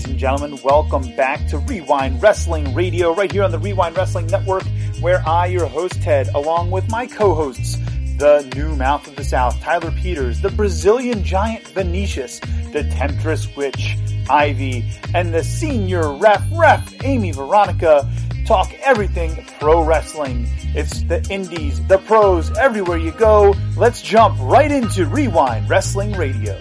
ladies and gentlemen. Welcome back to Wre-Wind Wrestling Radio, right here on the Wre-Wind Wrestling Network, where I, your host Ted, along with my co-hosts, the new mouth of the South, Tyler Peters, the Brazilian giant Vinicius, the temptress witch Ivy, and the senior ref ref Amy Veronica, talk everything pro wrestling. It's the indies, the pros, everywhere you go. Let's jump right into Wre-Wind Wrestling Radio.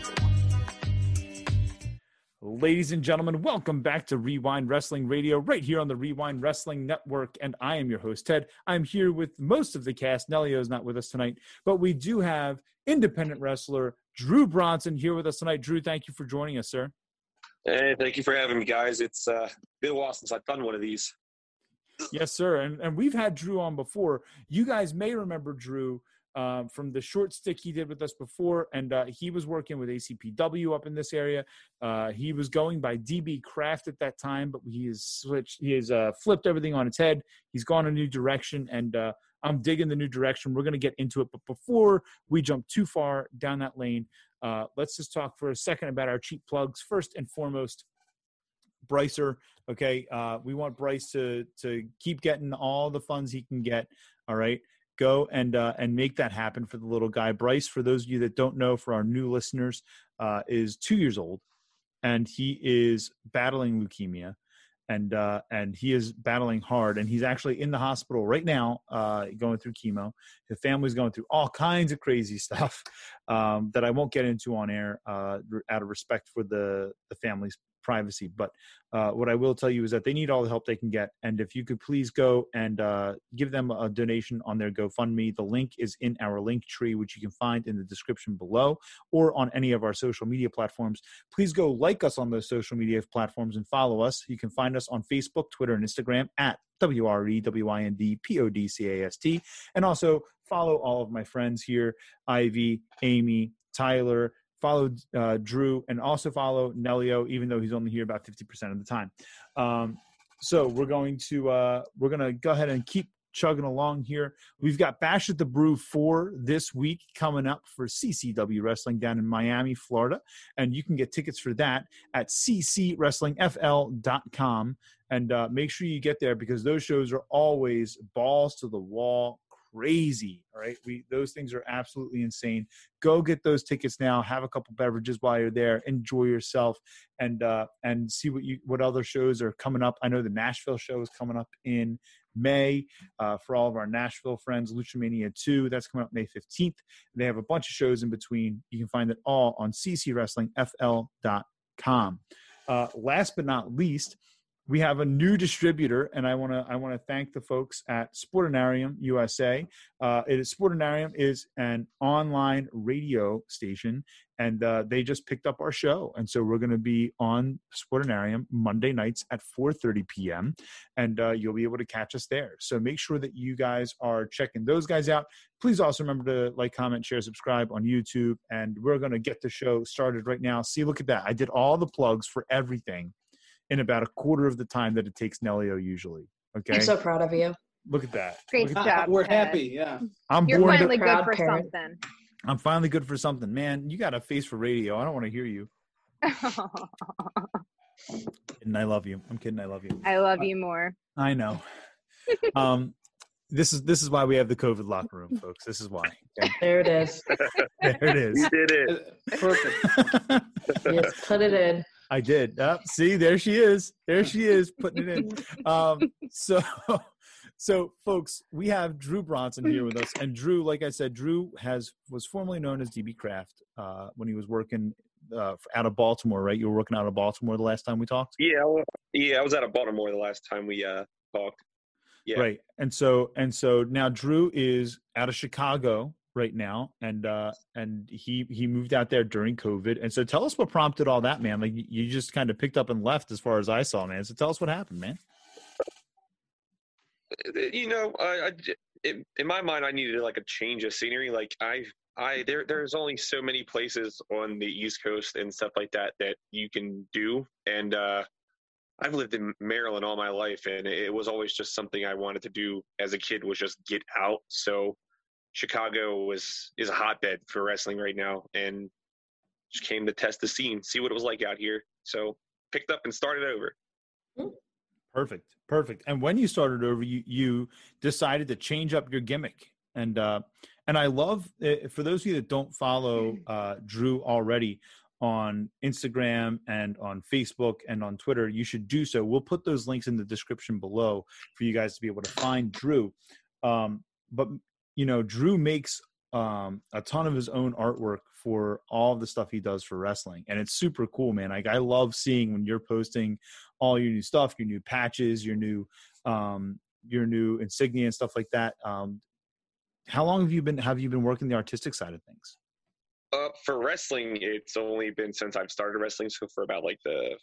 Ladies and gentlemen, welcome back to Wre-Wind Wrestling Radio, right here on the Wre-Wind Wrestling Network. And I am your host, Ted. I'm here with most of the cast. Nelio is not with us tonight, but we do have independent wrestler Drew Bronson here with us tonight. Drew, thank you for joining us, sir. Hey, thank you for having me, guys. It's uh, been a while since I've done one of these. Yes, sir. And, and we've had Drew on before. You guys may remember Drew uh, from the short stick he did with us before, and uh, he was working with ACPW up in this area. Uh, he was going by DB Craft at that time, but he has switched. He has uh, flipped everything on its head. He's gone a new direction, and uh, I'm digging the new direction. We're going to get into it, but before we jump too far down that lane, uh, let's just talk for a second about our cheap plugs. First and foremost, Brycer. Okay, we want Bryce to to keep getting all the funds he can get. All right go and uh, and make that happen for the little guy. Bryce, for those of you that don't know, for our new listeners, uh, is two years old, and he is battling leukemia, and uh, and he is battling hard, and he's actually in the hospital right now, uh, going through chemo. His family's going through all kinds of crazy stuff um, that I won't get into on air uh, out of respect for the the family's privacy. But uh, what I will tell you is that they need all the help they can get. And if you could please go and uh, give them a donation on their GoFundMe, the link is in our link tree, which you can find in the description below or on any of our social media platforms. Please go like us on those social media platforms and follow us. You can find us on Facebook, Twitter, and Instagram at W R E W I N D P O D C A S T. And also follow all of my friends here Ivy, Amy, Tyler, follow uh, Drew, and also follow Nelio, even though he's only here about 50% of the time. Um, so we're going to uh, we're going to go ahead and keep chugging along here. We've got Bash at the Brew 4 this week coming up for CCW Wrestling down in Miami, Florida. And you can get tickets for that at ccwrestlingfl.com. And uh, make sure you get there because those shows are always balls to the wall, crazy. All right, we those things are absolutely insane. Go get those tickets now. Have a couple beverages while you're there. Enjoy yourself and uh, and see what you what other shows are coming up. I know the Nashville show is coming up in May uh, for all of our Nashville friends. Luchamania 2, that's coming up May 15th. They have a bunch of shows in between. You can find it all on ccwrestlingfl.com. Uh, last but not least, we have a new distributor, and I want to I want to thank the folks at Sportinarium USA. Uh, it is Sportinarium is an online radio station, and uh, they just picked up our show, and so we're going to be on Sportinarium Monday nights at 4:30 p.m. and uh, you'll be able to catch us there. So make sure that you guys are checking those guys out. Please also remember to like, comment, share, subscribe on YouTube, and we're going to get the show started right now. See, look at that! I did all the plugs for everything in about a quarter of the time that it takes Nelio usually. Okay. I'm so proud of you. Look at that. Great Look job. that. We're Ted. happy, yeah. I'm You're born finally to, good for parent. something. I'm finally good for something. Man, you got a face for radio. I don't want to hear you. And I love you. I'm kidding. I love you. I love you more. I know. um, this is this is why we have the COVID locker room, folks. This is why. Okay? There it is. There it is. You did it. Uh, Perfect. Yes, put it in. I did. Uh, see, there she is. There she is, putting it in. Um, so, so folks, we have Drew Bronson here with us, and Drew, like I said, Drew has was formerly known as DB Craft uh, when he was working uh, out of Baltimore. Right? You were working out of Baltimore the last time we talked. Yeah, well, yeah. I was out of Baltimore the last time we uh, talked. Yeah. Right. And so and so now Drew is out of Chicago right now and uh and he he moved out there during covid and so tell us what prompted all that man like you- just kind of picked up and left as far as i saw man so tell us what happened man Uh, You know, I, I in my mind, I needed like a change of scenery. Like I, I there, there's only so many places on the East Coast and stuff like that that you can do, and uh, I've lived in Maryland all my life, and it was always just something I wanted to do as a kid was just get out. So Chicago was is a hotbed for wrestling right now, and just came to test the scene, see what it was like out here. So picked up and started over. Perfect, perfect. And when you started over, you you decided to change up your gimmick, and uh, and I love eh, for those of you that don't follow uh, Drew already on Instagram and on Facebook and on Twitter, you should do so. We'll put those links in the description below for you guys to be able to find Drew. Um, but you know, Drew makes um, a ton of his own artwork for all the stuff he does for wrestling, and it's super cool, man. Like I love seeing when you're posting all your new stuff, your new patches, your new um, your new insignia and stuff like that. Um, how long have you been have you been working the artistic side of things? Uh, for wrestling, it's only been since I've started wrestling, so for about like the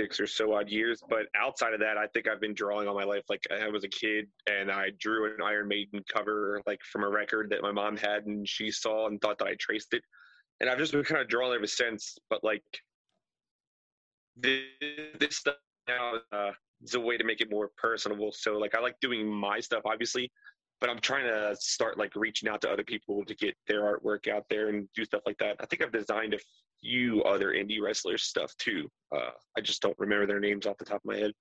six or so odd years. But outside of that, I think I've been drawing all my life. Like I was a kid, and I drew an Iron Maiden cover, like from a record that my mom had, and she saw and thought that I traced it. And I've just been kind of drawing ever since. But like this, this stuff now uh, is a way to make it more personable. So like I like doing my stuff, obviously, but I'm trying to start like reaching out to other people to get their artwork out there and do stuff like that. I think I've designed a few other indie wrestlers stuff too. Uh, I just don't remember their names off the top of my head.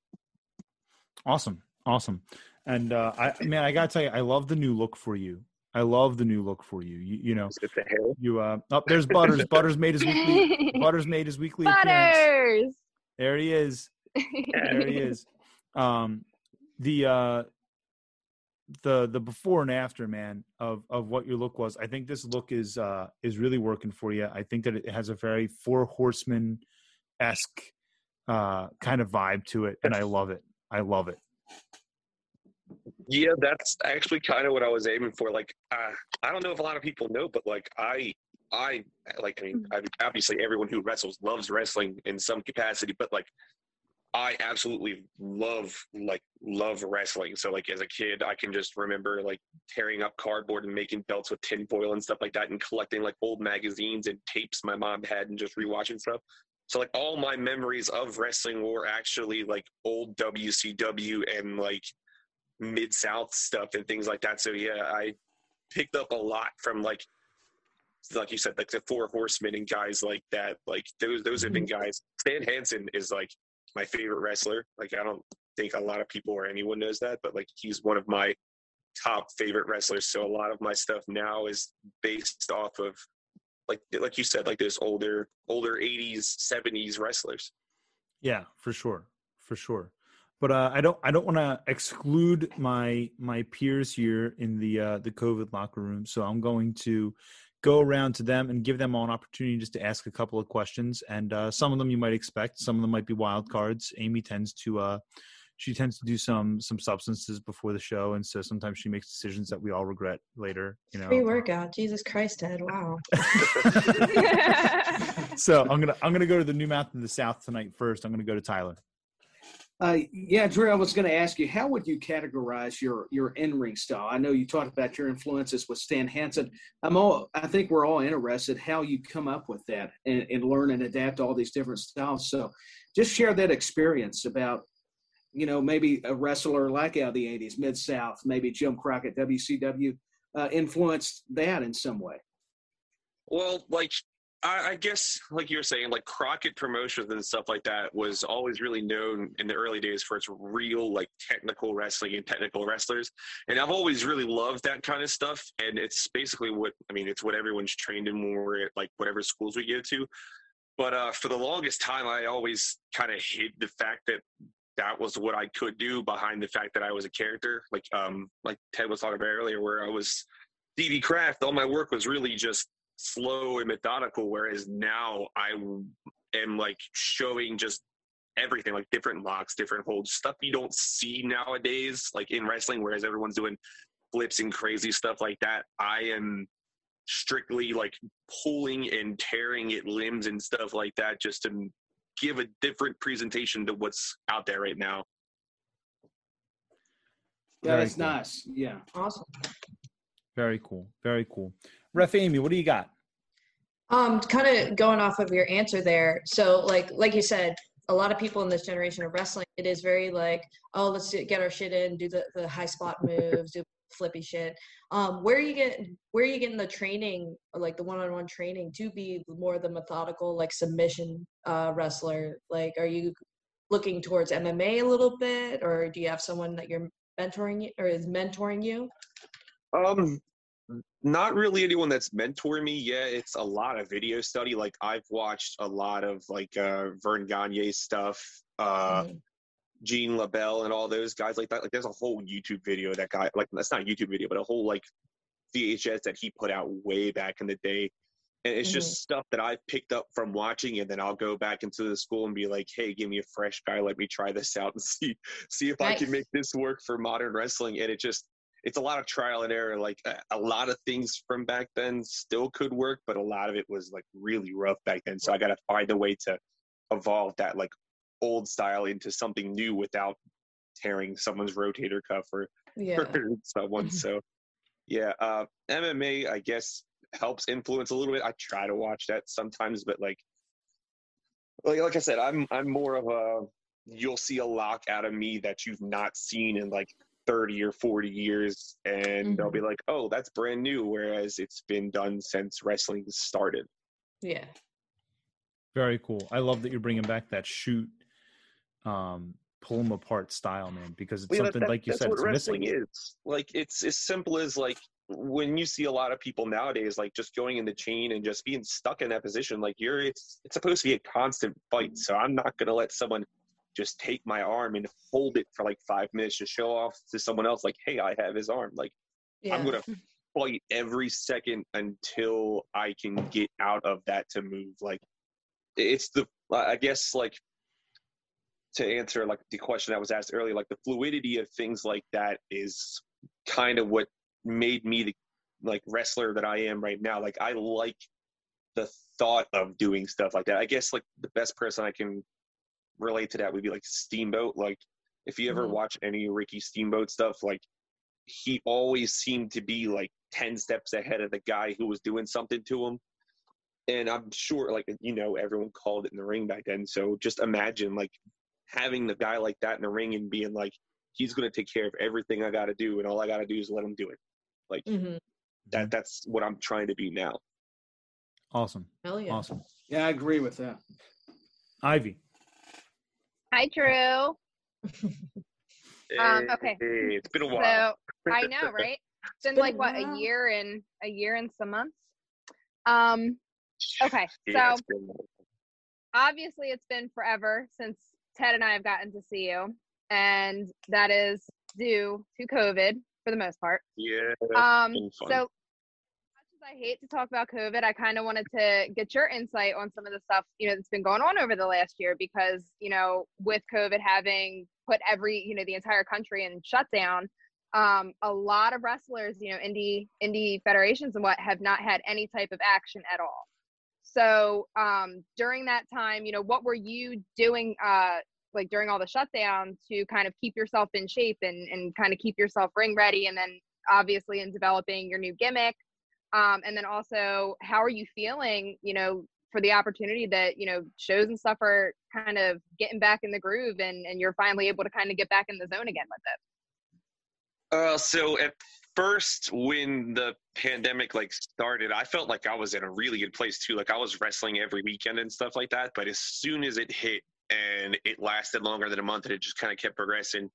Awesome, awesome. And uh, I man, I gotta tell you, I love the new look for you. I love the new look for you. You, you know, it's the hair. You uh, oh, there's Butters. Butters made his weekly. Butters made his weekly appearance. Butters. There he is. There he is. Um, the uh, the the before and after man of of what your look was. I think this look is uh is really working for you. I think that it has a very four horseman esque uh kind of vibe to it and i love it. I love it. Yeah that's actually kind of what i was aiming for like uh, i don't know if a lot of people know but like i i like i mean I, obviously everyone who wrestles loves wrestling in some capacity but like I absolutely love like love wrestling. So like as a kid, I can just remember like tearing up cardboard and making belts with tinfoil and stuff like that, and collecting like old magazines and tapes my mom had, and just rewatching stuff. So like all my memories of wrestling were actually like old WCW and like mid South stuff and things like that. So yeah, I picked up a lot from like like you said, like the four horsemen and guys like that. Like those those have been mm-hmm. guys. Stan Hansen is like my favorite wrestler. Like I don't think a lot of people or anyone knows that, but like he's one of my top favorite wrestlers. So a lot of my stuff now is based off of like like you said, like those older older eighties, seventies wrestlers. Yeah, for sure. For sure. But uh, I don't I don't want to exclude my my peers here in the uh, the COVID locker room. So I'm going to go around to them and give them all an opportunity just to ask a couple of questions. And uh, some of them you might expect, some of them might be wild cards. Amy tends to uh, she tends to do some some substances before the show, and so sometimes she makes decisions that we all regret later. You know, free workout. Jesus Christ, Ed! Wow. so I'm gonna I'm gonna go to the new mouth in the south tonight first. I'm gonna go to Tyler. Uh, yeah, Drew, I was going to ask you, how would you categorize your your in ring style? I know you talked about your influences with Stan Hansen. I'm all, I think we're all interested how you come up with that and, and learn and adapt all these different styles. So, just share that experience about, you know, maybe a wrestler like out of the '80s, Mid South, maybe Jim Crockett, WCW, uh, influenced that in some way. Well, like I, I, guess, like you were saying, like Crockett Promotions and stuff like that was always really known in the early days for its real, like technical wrestling and technical wrestlers. And I've always really loved that kind of stuff. And it's basically what I mean. It's what everyone's trained in when we're at like whatever schools we go to. But uh, for the longest time, I always kind of hid the fact that that was what I could do behind the fact that I was a character. Like um, like Ted was talking about earlier, where I was DB Craft. All my work was really just slow and methodical whereas now i am like showing just everything like different locks different holds stuff you don't see nowadays like in wrestling whereas everyone's doing flips and crazy stuff like that. I am strictly like pulling and tearing at limbs and stuff like that just to give a different presentation to what's out there right now. Yeah that's cool. nice. Yeah. Awesome. Very cool. Very cool Ref Amy, what do you got? Um, kind of going off of your answer there. So, like, like you said, a lot of people in this generation of wrestling, it is very like, oh, let's get our shit in, do the, the high spot moves, do flippy shit. Um, where are you get where are you getting the training, like the one-on-one training, to be more of the methodical, like submission uh, wrestler? Like, are you looking towards MMA a little bit, or do you have someone that you're mentoring or is mentoring you? Um, not really anyone that's mentoring me yeah it's a lot of video study. Like i've watched a lot of like uh verne gagne stuff uh Mhm. gene lebell and all those guys like that. Like there's a whole youtube video that guy like that's not a youtube video but a whole like vhs that he put out way back in the day. And it's just stuff that i've picked up from watching and then i'll go back into the school and be like hey give me a fresh guy. Let me try this out and see see if i can make this work for modern wrestling. And it just it's a lot of trial and error. Like a, a lot of things from back then still could work, but a lot of it was like really rough back then. So I got to find a way to evolve that like old style into something new without tearing someone's rotator cuff or Yeah. hurting someone. Mhm. So yeah, uh, MMA I guess helps influence a little bit. I try to watch that sometimes, but like like like I said, I'm I'm more of a you'll see a lock out of me that you've not seen in like 30 or 40 years and they'll be like oh that's brand new whereas it's been done since wrestling started Yeah. Very cool. I love that you're bringing back that shoot, um, pull them apart style, man, because it's Well, yeah, that- something that- like you that's said, what it's wrestling missing. is like it's as simple as like when you see a lot of people nowadays like just going in the chain and just being stuck in that position like you're it's it's supposed to be a constant fight so i'm not going to let someone just take my arm and hold it for like five minutes to show off to someone else like hey i have his arm. Like Yeah. i'm going to fight every second until i can get out of that to move like it's the i guess like to answer like the question that was asked earlier like the fluidity of things like that is kind of what made me the like wrestler that i am right now. Like i like the thought of doing stuff like that. I guess like the best person i can relate to that would be like steamboat like if you ever Mhm. watch any ricky steamboat stuff like he always seemed to be like 10 steps ahead of the guy who was doing something to him and i'm sure like you know everyone called it in the ring back then so just imagine like having the guy like that in the ring and being like he's going to take care of everything i got to do and all i got to do is let him do it like hmm that that's what i'm trying to be now Awesome. Hell yeah. Awesome. Yeah, I agree with that. Ivy. Hi, Drew. Um, okay. Hey, it's been a while So I know, right? It's been like what a year and a year and some months. Um, okay, Yeah, so it's been- obviously it's been forever since Ted and I have gotten to see you, and that is due to COVID for the most part. yeah Um, so as much as I hate to talk about COVID, I kind of wanted to get your insight on some of the stuff you know that's been going on over the last year because you know with COVID having put every you know the entire country in shutdown, um, a lot of wrestlers you know indie indie federations and what have not had any type of action at all. So um, during that time, you know, what were you doing? Uh, like during all the shutdown to kind of keep yourself in shape and, and kind of keep yourself ring ready and then obviously in developing your new gimmick um, and then also how are you feeling you know for the opportunity that you know shows and stuff are kind of getting back in the groove and and you're finally able to kind of get back in the zone again with it Uh, so at first, when the pandemic like started, I felt like I was in a really good place too. Like I was wrestling every weekend and stuff like that. But as soon as it hit and it lasted longer than a month, and it just kind of kept progressing.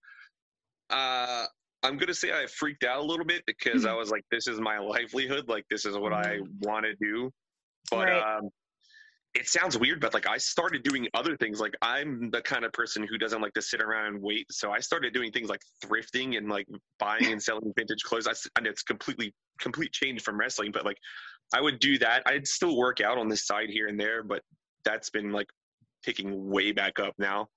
Uh, I'm gonna say I freaked out a little bit because I was like, "This is my livelihood. Like this is what I want to do." But Right. um, it sounds weird, but like I started doing other things. Like I'm the kind of person who doesn't like to sit around and wait. So I started doing things like thrifting and like buying and selling vintage clothes. I and it's completely complete change from wrestling, but like I would do that. I'd still work out on the side here and there, but that's been like picking way back up now.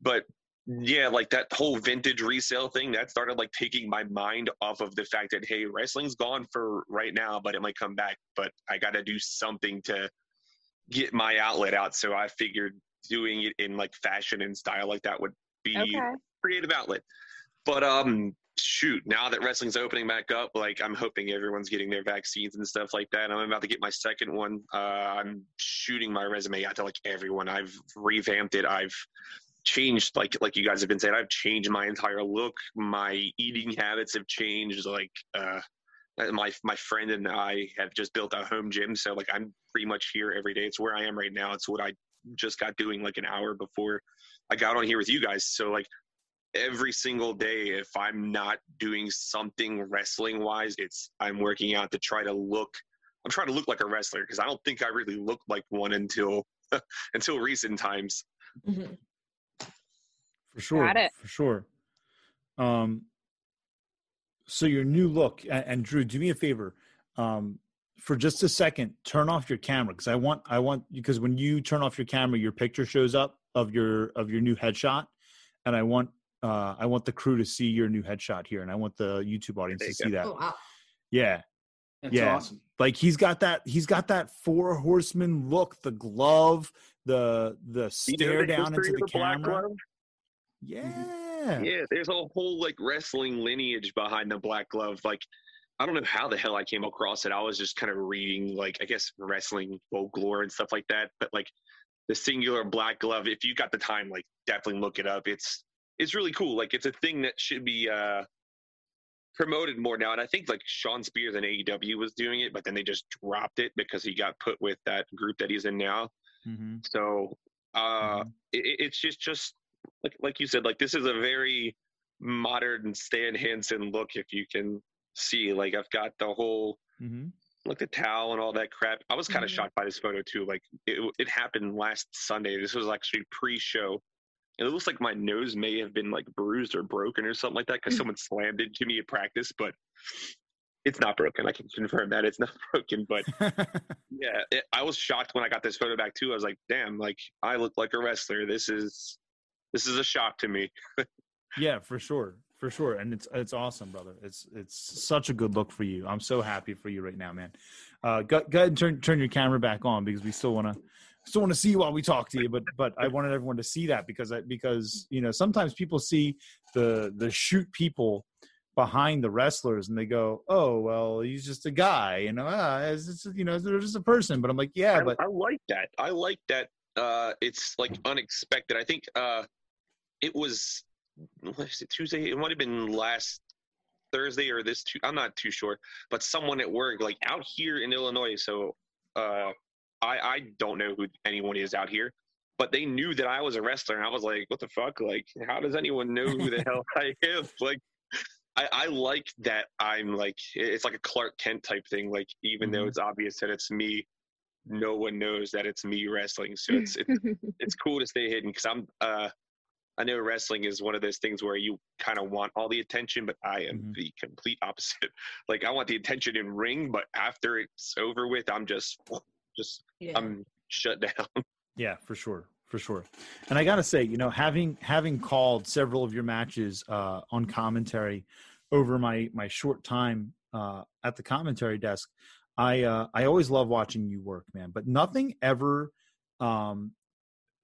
But yeah, like that whole vintage resale thing that started like taking my mind off of the fact that hey, wrestling's gone for right now, but it might come back. But I got to do something to get my outlet out. So I figured doing it in like fashion and style like that would be okay creative outlet. But um shoot, now that wrestling's opening back up, like I'm hoping everyone's getting their vaccines and stuff like that. I'm about to get my second one. Uh, I'm shooting my resume out to like everyone. I've revamped it. I've changed like like you guys have been saying i've changed my entire look. My eating habits have changed. Like uh my my friend and i have just built a home gym. So like i'm pretty much here every day. It's where i am right now. It's what i just got doing like an hour before i got on here with you guys. So like every single day if i'm not doing something wrestling wise it's i'm working out to try to look i'm trying to look like a wrestler because i don't think i really looked like one until until recent times. Mhm. For sure. Got it. For sure. Um, so your new look, and, and Drew, do me a favor. Um, for just a second, turn off your camera because I want, I want, because when you turn off your camera, your picture shows up of your of your new headshot, and I want, uh, I want the crew to see your new headshot here, and I want the YouTube audience to you see that. Oh wow. Yeah, That's Yeah. awesome. like he's got that, he's got that four horseman look, the glove, the the stare down into of the Black camera. Glove? Yeah. Yeah, there's a whole like wrestling lineage behind the black glove. Like, I don't know how the hell I came across it. I was just kind of reading, like, I guess wrestling folklore and stuff like that. But like the singular black glove, if you got the time, like, definitely look it up. It's it's really cool. Like, it's a thing that should be uh promoted more now. And I think like Shawn Spears and AEW was doing it, but then they just dropped it because he got put with that group that he's in now. Mm-hmm. So uh, Mhm. it, it- it's just just like like you said, like this is a very modern Stan Hansen look. If you can see, like I've got the whole Mm-hmm. like the towel and all that crap. I was kind of Mhm. shocked by this photo too. Like it it happened last Sunday. This was actually pre-show. And it looks like my nose may have been like bruised or broken or something like that because someone slammed it to me at practice, but it's not broken. I can confirm that it's not broken. But yeah, it, I was shocked when I got this photo back too. I was like, damn, like I look like a wrestler. This is this is a shock to me. Yeah, for sure, for sure, and it's it's awesome, brother. It's it's such a good look for you. I'm so happy for you right now, man. Uh, go, go ahead and turn turn your camera back on because we still want to still want to see you while we talk to you. But but I wanted everyone to see that because I because you know sometimes people see the the shoot people behind the wrestlers and they go, oh well, he's just a guy, you know, ah, it's just, you know, they're just a person. But I'm like, yeah, I, but I like that. I like that. Uh, it's like unexpected. I think uh, it was what is it Tuesday? It might have been last Thursday or this. I'm not too sure, but someone at work, like out here in Illinois. So uh, I I don't know who anyone is out here. But they knew that I was a wrestler, and I was like, "What the fuck? Like, how does anyone know who the hell I am?" Like, I, I like that I'm like it's like a Clark Kent type thing. Like even though Mhm. it's obvious that it's me, no one knows that it's me wrestling. So it's it's, it's cool to stay hidden because I'm uh I know wrestling is one of those things where you kind of want all the attention, but I am Mhm. the complete opposite. Like I want the attention in ring, but after it's over with, I'm just just Yeah. I'm shut down. Yeah, for sure, for sure. And I gotta say, you know, having having called several of your matches uh, on commentary over my my short time uh, at the commentary desk, I uh, I always love watching you work, man. But nothing ever um,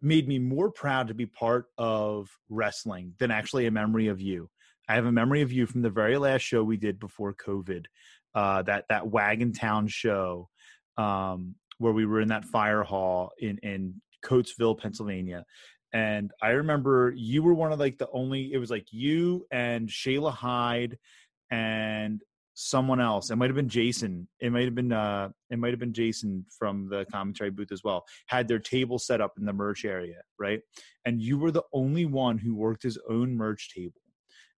made me more proud to be part of wrestling than actually a memory of you. I have a memory of you from the very last show we did before COVID, uh, that that Wagontown show, um, where we were in that fire hall in in Coatesville, Pennsylvania. And I remember you were one of like the only. It was like you and Shayla Hyde and someone else. It might have been Jason. It might have been uh it might have been Jason from the commentary booth as well. Had their table set up in the merch area, right? And you were the only one who worked his own merch table.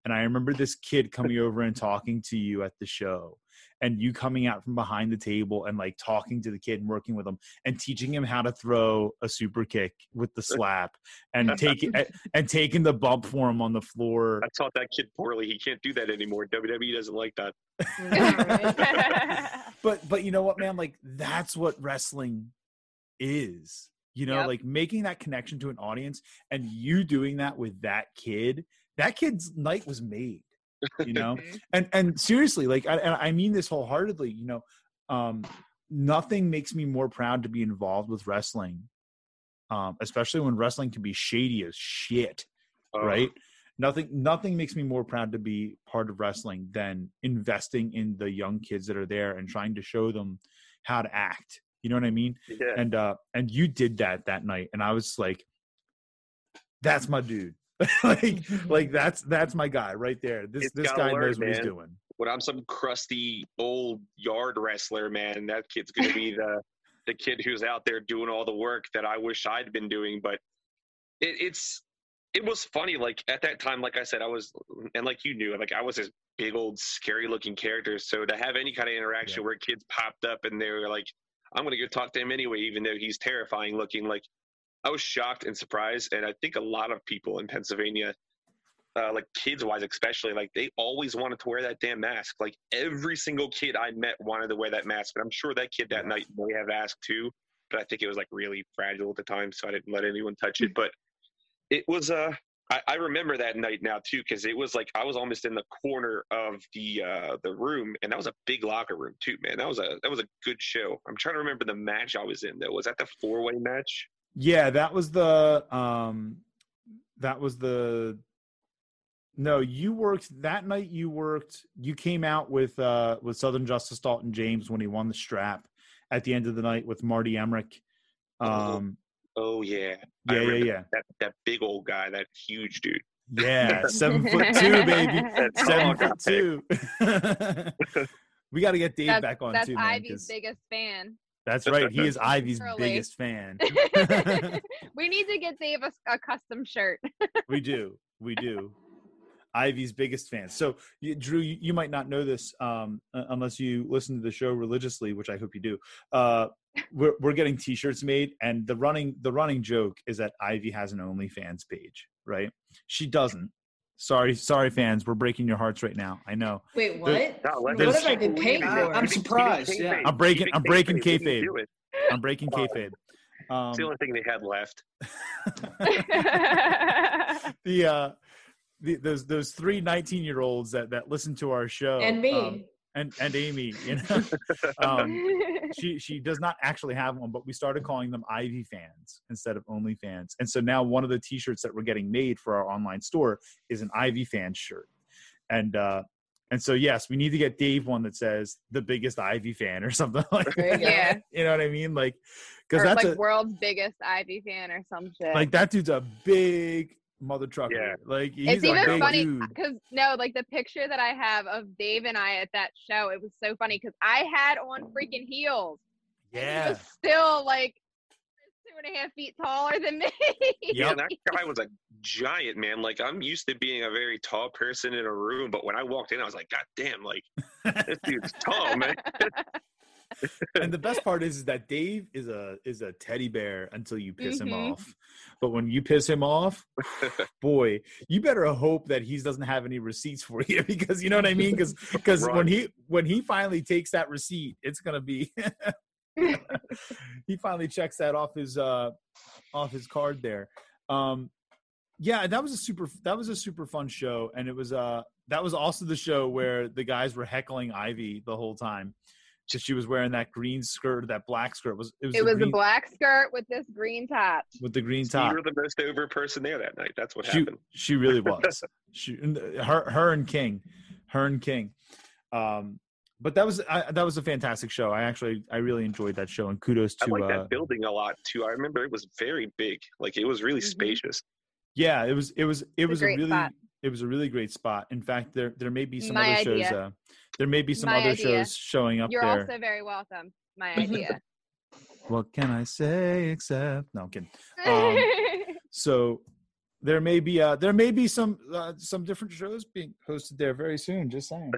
And I remember this kid coming over and talking to you at the show and you coming out from behind the table and like talking to the kid and working with him and teaching him how to throw a super kick with the slap and taking and taking the bump for him on the floor. I taught that kid poorly. He can't do that anymore. WWE doesn't like that. But but you know what man like that's what wrestling is you know Yep. like making that connection to an audience and you doing that with that kid that kid's night was made you know Mhm. and and seriously like I, and I mean this wholeheartedly you know um nothing makes me more proud to be involved with wrestling um especially when wrestling can be shady as shit Uh, right nothing nothing makes me more proud to be part of wrestling than investing in the young kids that are there and trying to show them how to act you know what i mean Yeah. and uh and you did that that night and i was like that's my dude. like like that's that's my guy right there. This It's this guy learn, knows what he's doing. when I'm some crusty old yard wrestler, man, that kid's gonna be the the kid who's out there doing all the work that I wish I'd been doing. But it, it's it was funny. Like at that time, like I said, I was and like you knew, like I was this big old scary looking character. So to have any kind of interaction Yeah. where kids popped up and they were like, "I'm gonna go talk to him anyway," even though he's terrifying looking, like I was shocked and surprised. And I think a lot of people in Pennsylvania uh, like kids wise especially like they always wanted to wear that damn mask like every single kid i met wanted to wear that mask but i'm sure that kid that night may have asked too but i think it was like really fragile at the time so i didn't let anyone touch it but it was uh I, I remember that night now too because it was like I was almost in the corner of the uh, the room, and that was a big locker room too, man. That was a that was a good show. I'm trying to remember the match I was in though. Was that the four way match? Yeah, that was the um that was the no, you worked that night you worked you came out with uh with Southern Justice Dalton James when he won the strap at the end of the night with Marty Emmerich. Um Oh yeah, yeah, yeah, yeah. that that big old guy, that huge dude. Yeah, seven foot two, baby. That Seven foot two. we got to get Dave that's back on that's too, man. Ivy's 'cause biggest fan. That's right. He is Ivy's Early. biggest fan. we need to get Dave a, a custom shirt. we do. We do. Ivy's biggest fan. So, you, Drew, you, you might not know this um, uh, unless you listen to the show religiously, which I hope you do. Uh, we're we're getting T-shirts made, and the running the running joke is that Ivy has an OnlyFans page, right? She doesn't. Sorry, sorry, fans. We're breaking your hearts right now. I know. Wait, There- what? No, What have I keep been paying believing for? it. I'm Keep- keep surprised, yeah. I'm breaking- I'm breaking What are you kayfabe. I'm breaking Wow. kayfabe. It's the Um, only thing they had left. the uh, the, those those three 19 year olds that that listen to our show and me. um, and and Amy, you know, um, she she does not actually have one, but we started calling them Ivy fans instead of Only fans, and so now one of the T-shirts that we're getting made for our online store is an Ivy fan shirt, and uh, and so yes, we need to get Dave one that says the biggest Ivy fan or something like you that. Yeah. you know what I mean, like because that's like a world's biggest Ivy fan or some shit. like that dude's a big mother trucker. Yeah. Like he's it's even big funny because no, like the picture that I have of Dave and I at that show, it was so funny because I had on freaking heels. and he Yeah. was still like two and a half feet taller than me. Yeah, that guy was a giant man. Like I'm used to being a very tall person in a room, but when I walked in, I was like, God damn, like this dude's tall, man. and the best part is, is that Dave is a is a teddy bear until you piss him Mhm. off. But when you piss him off, boy, you better hope that he doesn't have any receipts for you because you know what I mean. Because because when he when he finally takes that receipt, it's gonna be. he finally checks that off his uh off his card there. Um, yeah, that was a super that was a super fun show, and it was uh that was also the show where the guys were heckling Ivy the whole time. Just she was wearing that green skirt, that black skirt. It was it was, it the was green, a black skirt with this green top. with the green top. You top. were the most over person there that night. That's what She happened. she really was. she her her and King, her and King. Um, but that was I, that was a fantastic show. I actually I really enjoyed that show, and kudos to. I to like uh, that building a lot too. I remember it was very big. Like it was really Mhm. spacious. yeah. It was it was it a was a great really spot. it was a really great spot. In fact, there there may be some My other shows. idea. Uh, there may be some My other idea. shows showing up You're there. also very welcome. My idea. what can I say except no I'm kidding. Um, So there may be uh there may be some uh, some different shows being hosted there very soon. Just saying.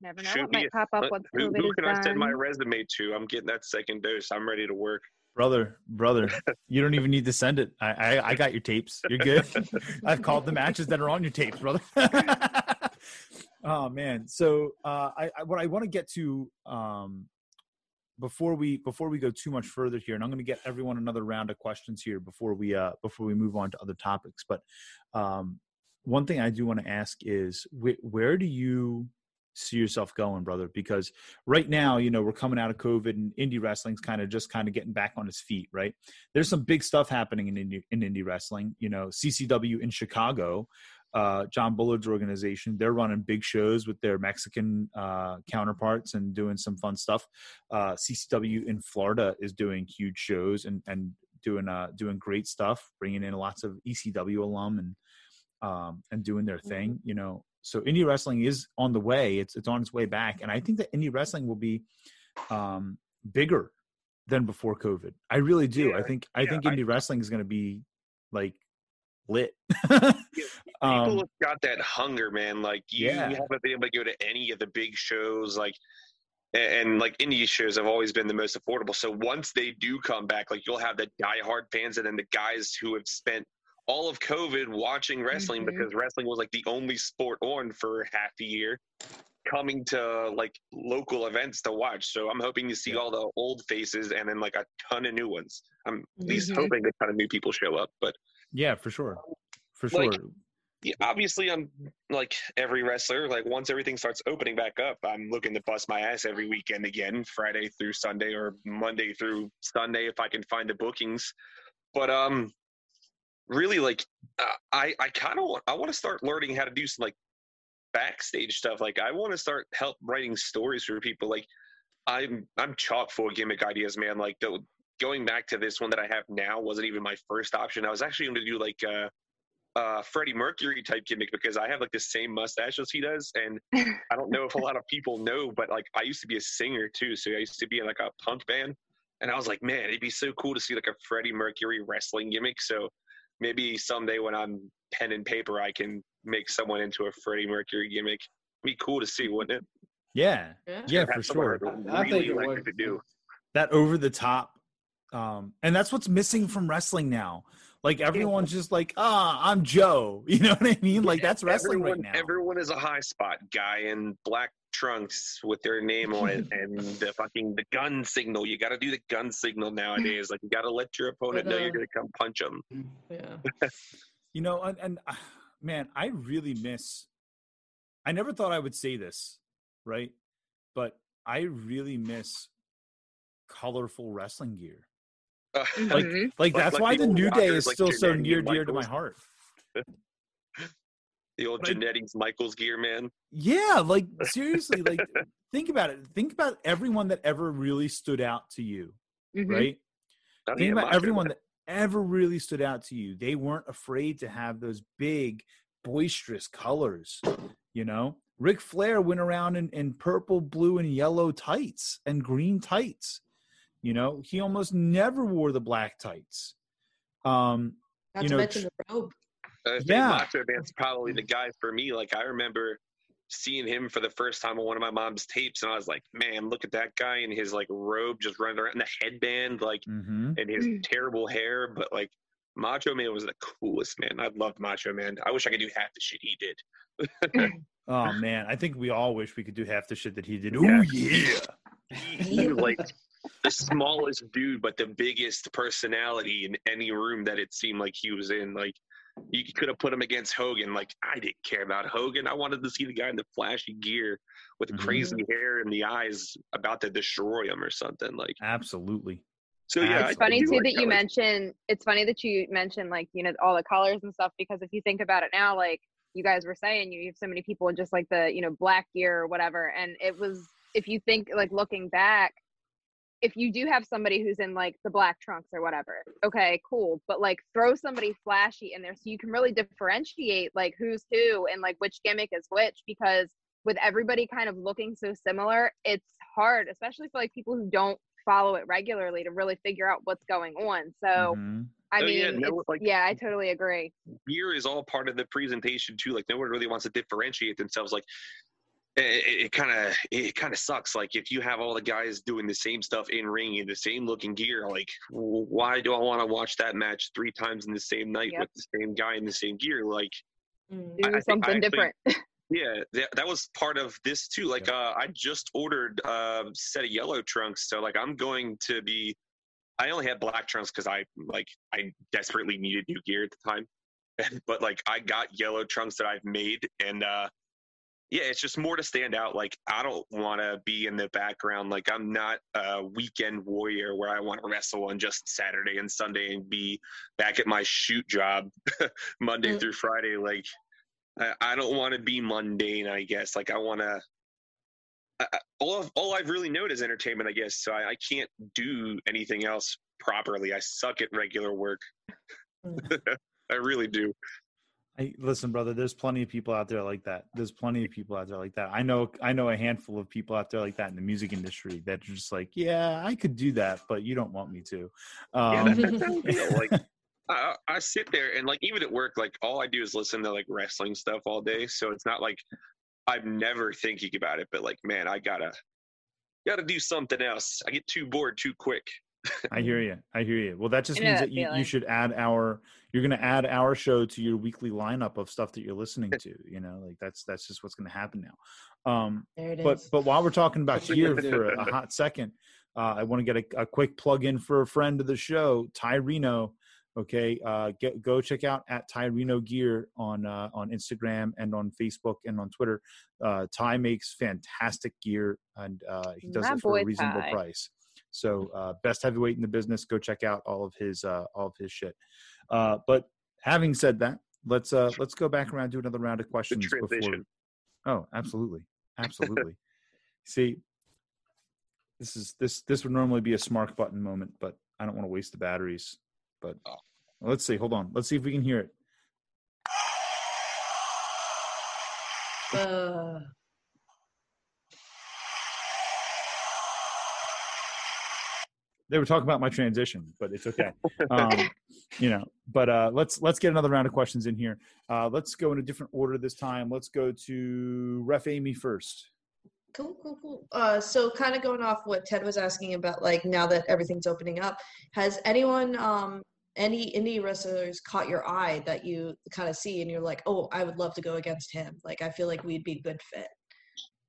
Never know Shoot what might a- pop up once Who, COVID who is can I send my resume to? I'm getting that second dose. I'm ready to work. brother brother you don't even need to send it I, I i got your tapes you're good i've called the matches that are on your tapes brother oh man so uh i, I what i want to get to um before we before we go too much further here and i'm going to get everyone another round of questions here before we uh before we move on to other topics but um one thing i do want to ask is wh- where do you see yourself going brother because right now, you know, we're coming out of COVID and indie wrestling's kind of just kind of getting back on its feet, right? There's some big stuff happening in indie, in indie wrestling. You know, CCW in Chicago, uh, John Bullard's organization, they're running big shows with their Mexican uh, counterparts and doing some fun stuff. Uh, CCW in Florida is doing huge shows and and doing uh doing great stuff, bringing in lots of ECW alum and um and doing their thing. You know, so indie wrestling is on the way. It's it's on its way back, and I think that indie wrestling will be um bigger than before COVID. I really do. I think I yeah, think I- indie wrestling is going to be like lit. People um, have got that hunger, man. Like you, Yeah. you haven't been able to go to any of the big shows, like and, and like indie shows have always been the most affordable. So once they do come back, like you'll have the diehard fans and then the guys who have spent all of COVID watching wrestling Mhm. because wrestling was like the only sport on for half a year, coming to like local events to watch. So I'm hoping to see Yeah. all the old faces and then like a ton of new ones. I'm at least Mhm. hoping a ton of new people show up, but yeah, for sure, for sure. Like- yeah, obviously I'm like every wrestler. Like once everything starts opening back up, I'm looking to bust my ass every weekend again, Friday through Sunday or Monday through Sunday if I can find the bookings. But um, really, like uh, I I kind of want I want to start learning how to do some like backstage stuff. Like I want to start help writing stories for people. Like I'm I'm chock full of gimmick ideas, man. Like the, going back to this one that I have now wasn't even my first option. I was actually going to do like. a, uh Freddie Mercury type gimmick because I have like the same mustache as he does, and I don't know if a lot of people know, but like I used to be a singer too, so I used to be in like a punk band, and I was like, man, it'd be so cool to see like a Freddie Mercury wrestling gimmick. So maybe someday when I'm pen and paper, I can make someone into a Freddie Mercury gimmick. Be cool to see, wouldn't it? yeah, Yeah. yeah, for sure. I'd I think really it like would. to do. that over the top um and that's what's missing from wrestling now like everyone's just like ah i'm joe you know what i mean like that's wrestling everyone, right now Everyone is a high spot guy in black trunks with their name on it and the fucking the gun signal. You got to do the gun signal nowadays. Like you got to let your opponent know you're going to come punch them. Yeah. you know and, and uh, man i really miss i never thought i would say this right but i really miss colorful wrestling gear like Mhm. like Like- that's like why the the new day is like still so near dear to my heart The old But I- Genetics Michaels gear, man. Yeah, like seriously, like think about it. Think about everyone that ever really stood out to you, Mhm. right? Oh, Think about everyone Man. that ever really stood out to you. They weren't afraid to have those big, boisterous colors. You know, Ric Flair went around in, in purple, blue, and yellow tights and green tights. You know, he almost never wore the black tights. Um, Not You to know, mention the robe. I think Yeah. Macho Man's probably the guy for me. Like I remember seeing him for the first time on one of my mom's tapes, and I was like, "Man, look at that guy in his like robe, just running around in the headband, like, mhm. and his Mm. terrible hair." But like, Macho Man was the coolest man. I loved Macho Man. I wish I could do half the shit he did. Oh man, I think we all wish we could do half the shit that he did. Oh Yeah. yeah. He, he like the smallest dude, but the biggest personality in any room that it seemed like he was in. Like you could have put him against Hogan. Like I didn't care about Hogan. I wanted to see the guy in the flashy gear with Mhm. crazy hair and the eyes about to destroy him or something. Like Absolutely. so, yeah. It's it's I funny too like that you mentioned it's funny that you mentioned like you know all the colors and stuff because if you think about it now like you guys were saying you have so many people in just like the you know black gear or whatever and it was if you think like looking back if you do have somebody who's in like the black trunks or whatever okay cool but like throw somebody flashy in there so you can really differentiate like who's who and like which gimmick is which because with everybody kind of looking so similar it's hard especially for like people who don't follow it regularly to really figure out what's going on so Mhm. i Oh, mean yeah, no, like- yeah i totally agree gear is all part of the presentation too. Like no one really wants to differentiate themselves. Like it kind of it kind of sucks. Like if you have all the guys doing the same stuff in ring in the same looking gear, like why do I want to watch that match three times in the same night Yep. with the same guy in the same gear? Like Mm. do I think I something actually- different yeah, that, that was part of this too. Like uh, I just ordered a set of yellow trunks, so like I'm going to be. I only had black trunks because I like I desperately needed new gear at the time, but like I got yellow trunks that I've made, and uh, yeah, it's just more to stand out. Like I don't want to be in the background. Like I'm not a weekend warrior where I want to wrestle on just Saturday and Sunday and be back at my shoot job Monday Mm. through Friday. Like I, I don't want to be mundane. I guess like I want to. All of, all I've really known is entertainment. I guess so. I, I can't do anything else properly. I suck at regular work. Mm. I really do. I, listen, brother. There's plenty of people out there like that. There's plenty of people out there like that. I know. I know a handful of people out there like that in the music industry that are just like, yeah, I could do that, but you don't want me to. Yeah, Um, that, that's how Like I, I sit there and like even at work, like all I do is listen to like wrestling stuff all day. So it's not like I'm never thinking about it, but like, man, I gotta gotta do something else. I get too bored too quick. I hear you. I hear you. Well, that just means that that you, you should add our. You're going to add our show to your weekly lineup of stuff that you're listening to. You know, like that's that's just what's going to happen now. Um, There it is. but but while we're talking about gear for a, a hot second, uh, I want to get a, a quick plug in for a friend of the show, Ty Reno. Okay, uh, get go check out at Ty Reno Gear on uh, on Instagram and on Facebook and on Twitter. Uh, Ty makes fantastic gear and uh, he does My it for a reasonable Ty. price. So uh, best heavyweight in the business. Go check out all of his uh, all of his shit. Uh, but having said that, let's uh, let's go back around do another round of questions before. transition. Oh, absolutely, absolutely. See, this is this this would normally be a smart button moment, but I don't want to waste the batteries. But Oh. well, let's see. Hold on. Let's see if we can hear it. Uh, They were talking about my transition, but it's okay. um, you know, but uh, let's let's get another round of questions in here. Uh, let's go in a different order this time. Let's go to Ref Amy first. Cool, cool, cool. Uh, so kind of going off what Ted was asking about, like now that everything's opening up, has anyone, um, any indie wrestlers caught your eye that you kind of see and you're like, oh, I would love to go against him. Like I feel like we'd be a good fit.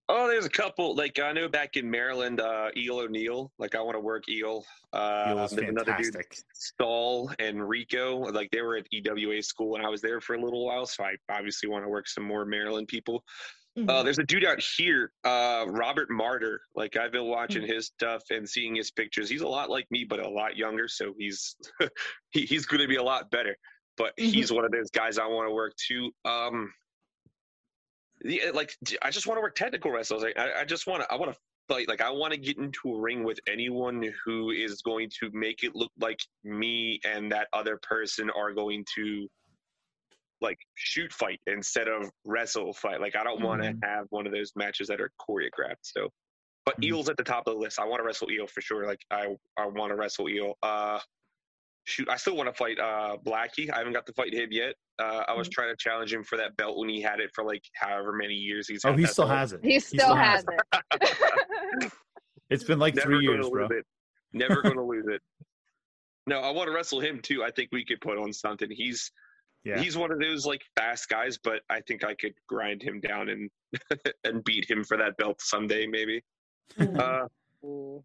Oh, there's a couple. Like I know back in Maryland, uh, Eel O'Neill. Like I want to work Eel. Uh, Eel is another dude, fantastic. Stahl and Rico. Like they were at EWA school, and I was there for a little while. So I obviously want to work some more Maryland people. Mhm. Uh, there's a dude out here, uh, Robert Martyr. Like I've been watching Hmm. his stuff and seeing his pictures. He's a lot like me, but a lot younger. So he's he, he's going to be a lot better. But Mm-hmm. he's one of those guys I want to work too. Um, yeah, like I just want to work technical wrestlers. Like, I, I just want to. I want to fight. Like I want to get into a ring with anyone who is going to make it look like me and that other person are going to like shoot fight instead of wrestle fight. Like I don't want to have one of those matches that are choreographed. So, but Mhm. Eel's at the top of the list. I want to wrestle Eel for sure. Like I I want to wrestle Eel. Uh, shoot, I still want to fight uh Blackie. I haven't got to fight him yet. Uh, I was Mhm. trying to challenge him for that belt when he had it for like however many years he's. Oh, he still belt. has it. he still still has has it. It's been like Never three gonna years, bro. lose it. Never going to lose it. No, I want to wrestle him too. I think we could put on something. He's Yeah. he's one of those like fast guys, but I think I could grind him down and and beat him for that belt someday, maybe. Mhm. Uh,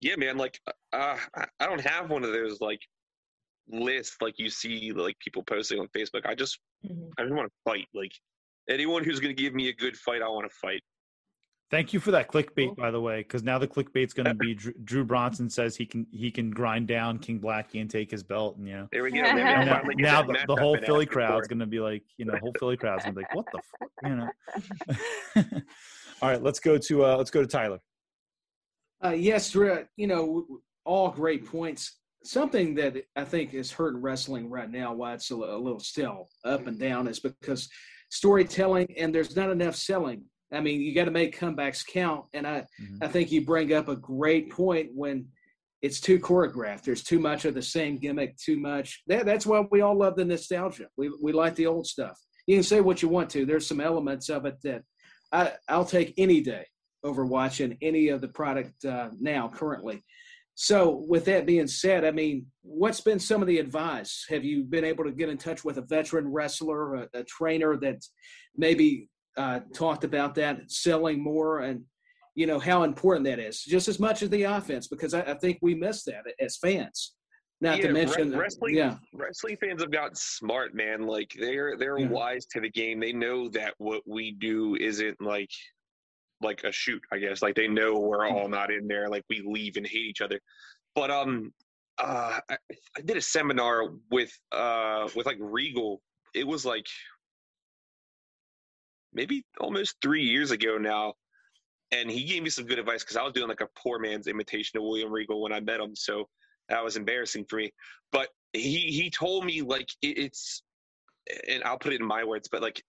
yeah, man. Like, uh, I- I don't have one of those like lists like you see like people posting on Facebook. I just Mhm. I just want to fight. Like anyone who's going to give me a good fight, I want to fight. Thank you for that clickbait, Cool. by the way, because now the clickbait's going to be Drew, Drew Bronson says he can he can grind down King Blackie and take his belt, and you know. There we go. Maybe And I'll now, now the, the whole Philly crowd's going to be like, you know, whole Philly crowd's going to be like, what the fuck, you know. All right, let's go to uh let's go to Tyler. Uh, yes, Drew, you know, w- w- all great points. Something that I think is hurting wrestling right now, why it's a, a little still up and down, is because storytelling and there's not enough selling. I mean, you got to make comebacks count. And I, Mhm. I think you bring up a great point when it's too choreographed. There's too much of the same gimmick, too much. That, that's why we all love the nostalgia. We, we like the old stuff. You can say what you want to. There's some elements of it that I, I'll take any day over watching any of the product uh, now currently. So, with that being said, I mean, what's been some of the advice? Have you been able to get in touch with a veteran wrestler, a, a trainer that maybe uh, talked about that selling more, and you know how important that is, just as much as the offense, because I, I think we miss that as fans. Not Yeah, to mention, wrestling. yeah, wrestling fans have gotten smart, man. Like they're they're Yeah. wise to the game. They know that what we do isn't like like a shoot. I guess like they know we're all not in there. Like we leave and hate each other. But um, uh, I, I did a seminar with uh with like Regal. It was like maybe almost three years ago now. And he gave me some good advice because I was doing like a poor man's imitation of William Regal when I met him. So that was embarrassing for me. But he he told me like it, it's, and I'll put it in my words, but like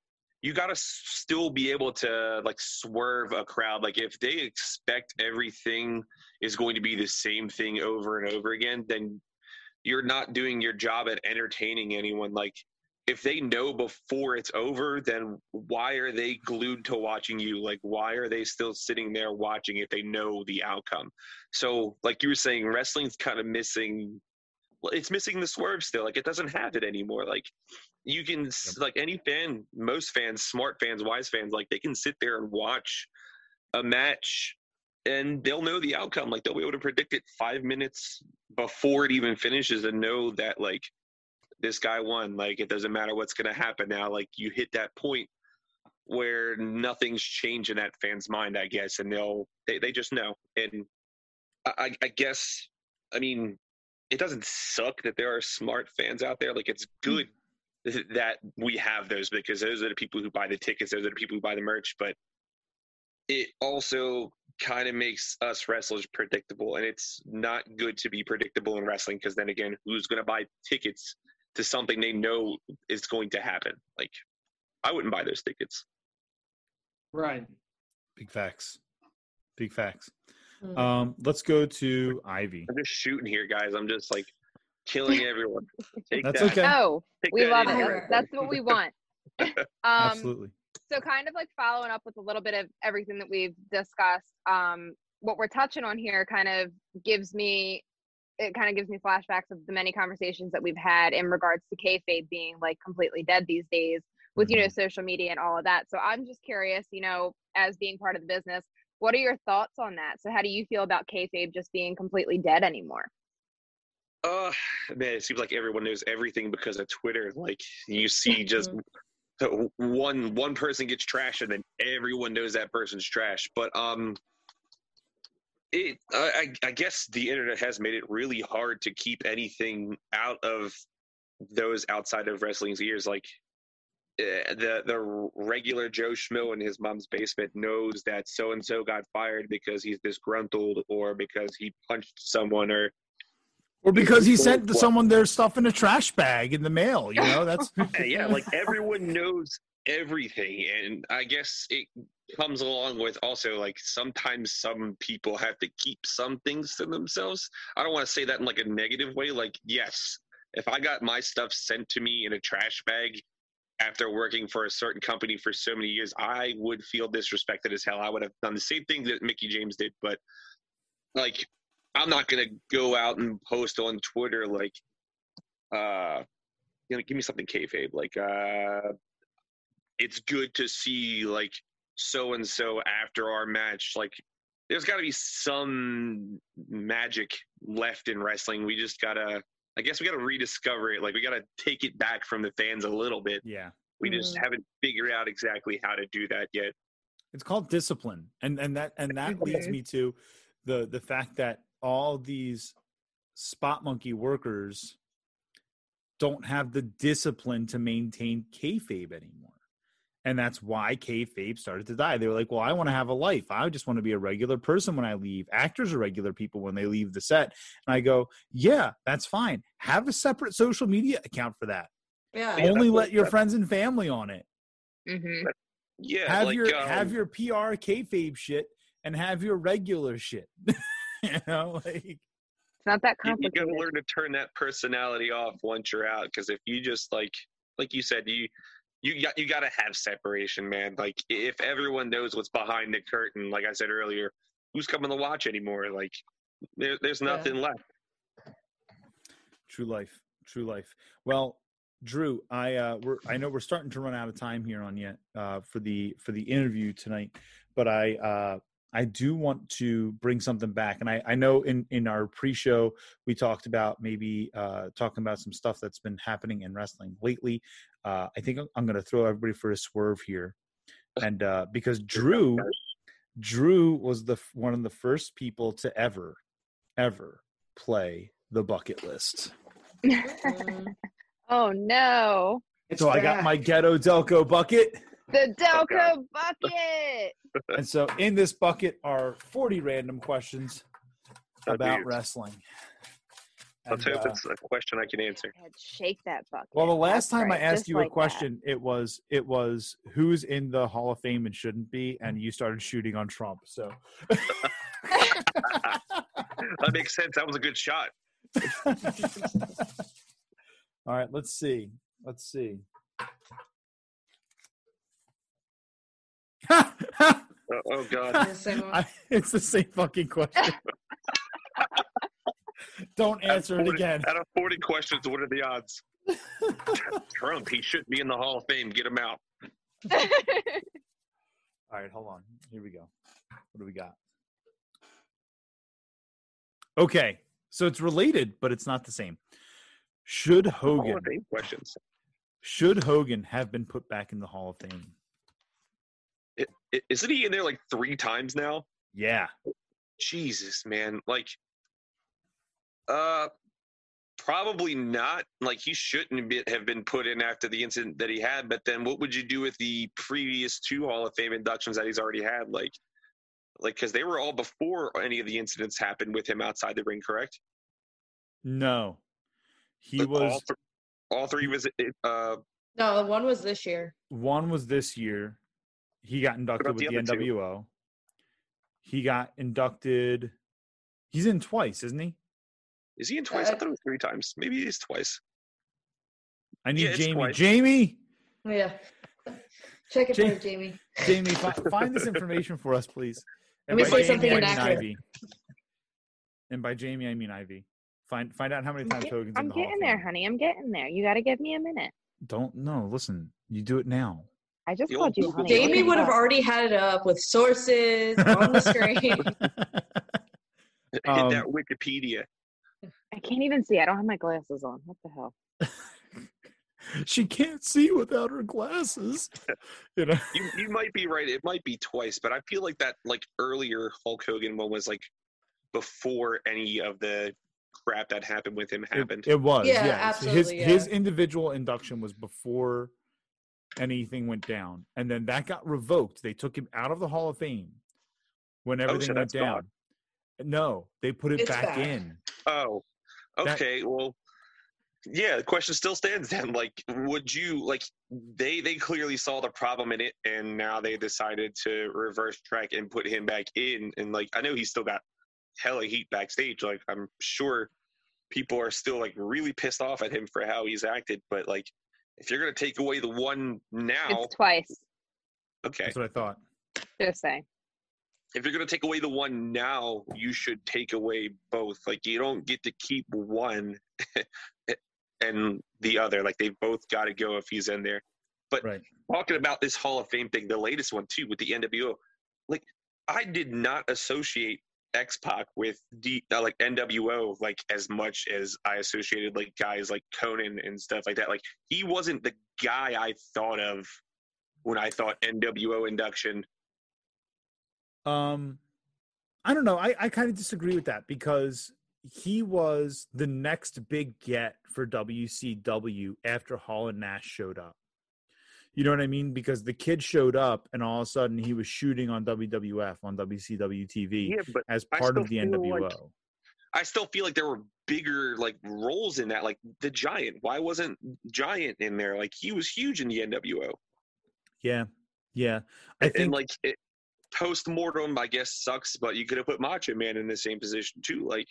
you got to still be able to like swerve a crowd. Like if they expect everything is going to be the same thing over and over again, then you're not doing your job at entertaining anyone. Like if they know before it's over, then why are they glued to watching you? Like, why are they still sitting there watching if they know the outcome? So, like you were saying, wrestling's kind of missing. It's missing the swerve still. Like, it doesn't have it anymore. Like, you can, yep. like, any fan, most fans, smart fans, wise fans, like, they can sit there and watch a match and they'll know the outcome. Like, they'll be able to predict it five minutes before it even finishes and know that, like, this guy won. Like it doesn't matter what's going to happen now. Like you hit that point where nothing's changed in that fan's mind, I guess, and they'll they, they just know. And I, I guess I mean it doesn't suck that there are smart fans out there. Like it's hmm. good that we have those because those are the people who buy the tickets, those are the people who buy the merch. But it also kind of makes us wrestlers predictable, and it's not good to be predictable in wrestling because then again, who's going to buy tickets to something they know is going to happen. Like, I wouldn't buy those tickets. Right. Big facts. Big facts. Mm-hmm. Um, let's go to Ivy. I'm just shooting here, guys. I'm just like killing everyone. Take That's that. okay. Oh, Take we love it. That's what we want. um, Absolutely. So, kind of like following up with a little bit of everything that we've discussed. Um, what we're touching on here kind of gives me it kind of gives me flashbacks of the many conversations that we've had in regards to kayfabe being like completely dead these days with mm-hmm. you know mm-hmm. social media and all of that. So I'm just curious, you know, as being part of the business, what are your thoughts on that? So how do you feel about kayfabe just being completely dead anymore? Uh, man, it seems like everyone knows everything because of Twitter. Like you see just one one person gets trash and then everyone knows that person's trash. But um, it I, I guess the internet has made it really hard to keep anything out of those outside of wrestling's ears like Uh, the the regular Joe Schmo in his mom's basement knows that so and so got fired because he's disgruntled or because he punched someone or or because he sent someone their stuff in a trash bag in the mail. You know, that's yeah. Like everyone knows everything, and I guess it comes along with also like sometimes some people have to keep some things to themselves. I don't want to say that in like a negative way. Like, yes, if I got my stuff sent to me in a trash bag after working for a certain company for so many years, I would feel disrespected as hell. I would have done the same thing that Mickie James did, but like, I'm not gonna go out and post on Twitter like, uh, you know, give me something kayfabe. Like, uh, it's good to see like so and so after our match. Like, there's got to be some magic left in wrestling. We just gotta, I guess, we gotta rediscover it. Like, we gotta take it back from the fans a little bit. Yeah, we mm just haven't figured out exactly how to do that yet. It's called discipline, and and that and that leads me to the the fact that all these spot monkey workers don't have the discipline to maintain kayfabe anymore and that's why kayfabe started to die. They were like, "Well, I want to have a life. I just want to be a regular person when I leave. Actors are regular people when they leave the set." And I go, "Yeah, that's fine. Have a separate social media account for that. Yeah. Only let your friends and family on it. Mm-hmm. Yeah. Have like, your um, have your PR kayfabe shit and have your regular shit. you know, like." It's not that complicated. You, you gotta learn to turn that personality off once you're out. Because if you just like, like you said, you you got you got to have separation, man. Like if everyone knows what's behind the curtain, like I said earlier, who's coming to watch anymore? Like there, there's nothing yeah. left. True life, true life. Well, Drew, I uh, we're I know we're starting to run out of time here on yet uh, for the for the interview tonight, but I uh, I do want to bring something back, and I, I know in in our pre-show we talked about maybe uh, talking about some stuff that's been happening in wrestling lately. Uh, I think I'm going to throw everybody for a swerve here, and uh, because Drew, Drew was the one of the first people to ever, ever play the bucket list. oh no! So I got my ghetto Delco bucket. The Delco bucket. and so in this bucket are 40 random questions about wrestling. Let's And, hope uh, it's a question I can answer. Shake that bucket. well, the last That's time I asked just you like a that. question, it was it was who's in the Hall of Fame and shouldn't be, and you started shooting on Trump. So That makes sense. That was a good shot. All right, let's see. Let's see. Oh, oh God. The. I, it's the same fucking question. Don't Out of answer it again. Out of 40 questions, what are the odds? Trump, he shouldn't be in the Hall of Fame. Get him out. All right, hold on. Here we go. What do we got? Okay, so it's related, but it's not the same. Should Hogan questions. should Hogan have been put back in the Hall of Fame? I- I- Isn't he in there like three times now? Yeah. Jesus, man. Like, uh, probably not. Like, he shouldn't be, have been put in after the incident that he had. But then, what would you do with the previous two Hall of Fame inductions that he's already had? Like, like because they were all before any of the incidents happened with him outside the ring, correct? No. He But all, was th- all three was uh No, one was this year. one was this year. He got inducted with the the other two? NWO. He got inducted. He's in twice, isn't he? Is he in twice? I Uh, thought it was three times. Maybe it is twice. I need Yeah, Jamie. twice. Jamie, Yeah. Check it Ja- for Jamie. Jamie, fi- find this information for us, please. Let me by say Jamie, something I mean inaccurate. Ivy. And by Jamie, I mean Ivy. Find find out how many I'm times get- Hogan's I'm in the Hall getting of there, honey. I'm getting there. You got to give me a minute. Don't no. Listen, you do it now. I just The called old you honey. Jamie Jamie would have already had it up with sources on the screen. Hit Um, that Wikipedia. I can't even see. I don't have my glasses on. What the hell? she can't see without her glasses. You know. You you might be right. It might be twice, but I feel like that like earlier Hulk Hogan one was like before any of the crap that happened with him happened. it was, Yeah, yeah. So his absolutely, his individual induction was before anything went down, and then that got revoked. They took him out of the Hall of Fame when Oh, so everything went that's gone. down. No, they put it back, back. in. oh, That- okay. well, yeah. The question still stands then. Like, would you like they they clearly saw the problem in it, and now they decided to reverse track and put him back in. And like, I know he's still got hella heat backstage. Like, I'm sure people are still like really pissed off at him for how he's acted. But like, if you're gonna take away the one now, It's twice. okay. That's what I thought. Just saying. if you're going to take away the one now, you should take away both. Like you don't get to keep one and the other. Like they've both got to go if he's in there. But Right. talking about this Hall of Fame thing, the latest one too with the NWO, like I did not associate X Pac with D, uh, like NWO like as much as I associated like guys like Konnan and stuff like that. Like he wasn't the guy I thought of when I thought NWO induction. Um, I don't know. I, I kind of disagree with that because he was the next big get for WCW after Hall and Nash showed up. You know what I mean? Because the kid showed up and all of a sudden he was shooting on WWF on WCW TV Yeah, as part of the NWO. like- I still feel like there were bigger like roles in that. Like the Giant. Why wasn't Giant in there? Like he was huge in the NWO. yeah, yeah. I and, think like it, post mortem, I guess sucks, but you could have put Macho Man in the same position too. Like,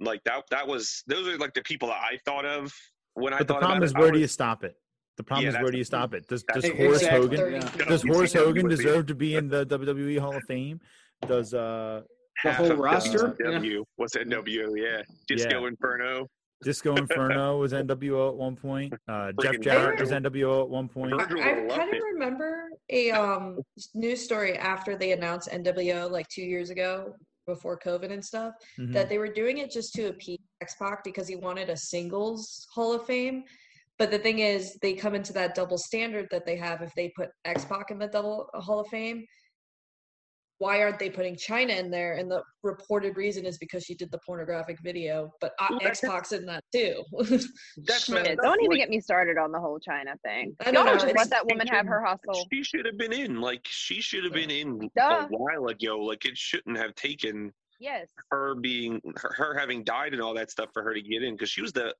like that. That was those are like the people that I thought of when I thought of it. but the problem is. I where do you stop it? The problem Yeah, is where do you thing. stop it? Does does Horace Exactly. Hogan Yeah. does You Horace Hogan deserve to be in the WWE Hall of Fame? Does uh The half whole of roster? NW was NWO, yeah. Disco Yeah. Inferno. Disco Inferno was NWO at one point. Uh, Jeff Jarrett was NWO at one point. I, I kind of remember a um news story after they announced NWO like two years ago before COVID and stuff Mhm. that they were doing it just to appease X Pac because he wanted a singles Hall of Fame. But the thing is, they come into that double standard that they have if they put X Pac in the double Hall of Fame. Why aren't they putting Chyna in there? And the reported reason is because she did the pornographic video, but uh, Well, X that's- Pac's in that too. That's So- messed Shit, don't even Like, get me started on the whole Chyna thing. I don't Y'all know, just let that woman have her hustle. She should have been in. Like she should have been in Duh. a while ago. Like it shouldn't have taken Yes. her being her, her having died and all that stuff for her to get in because she was the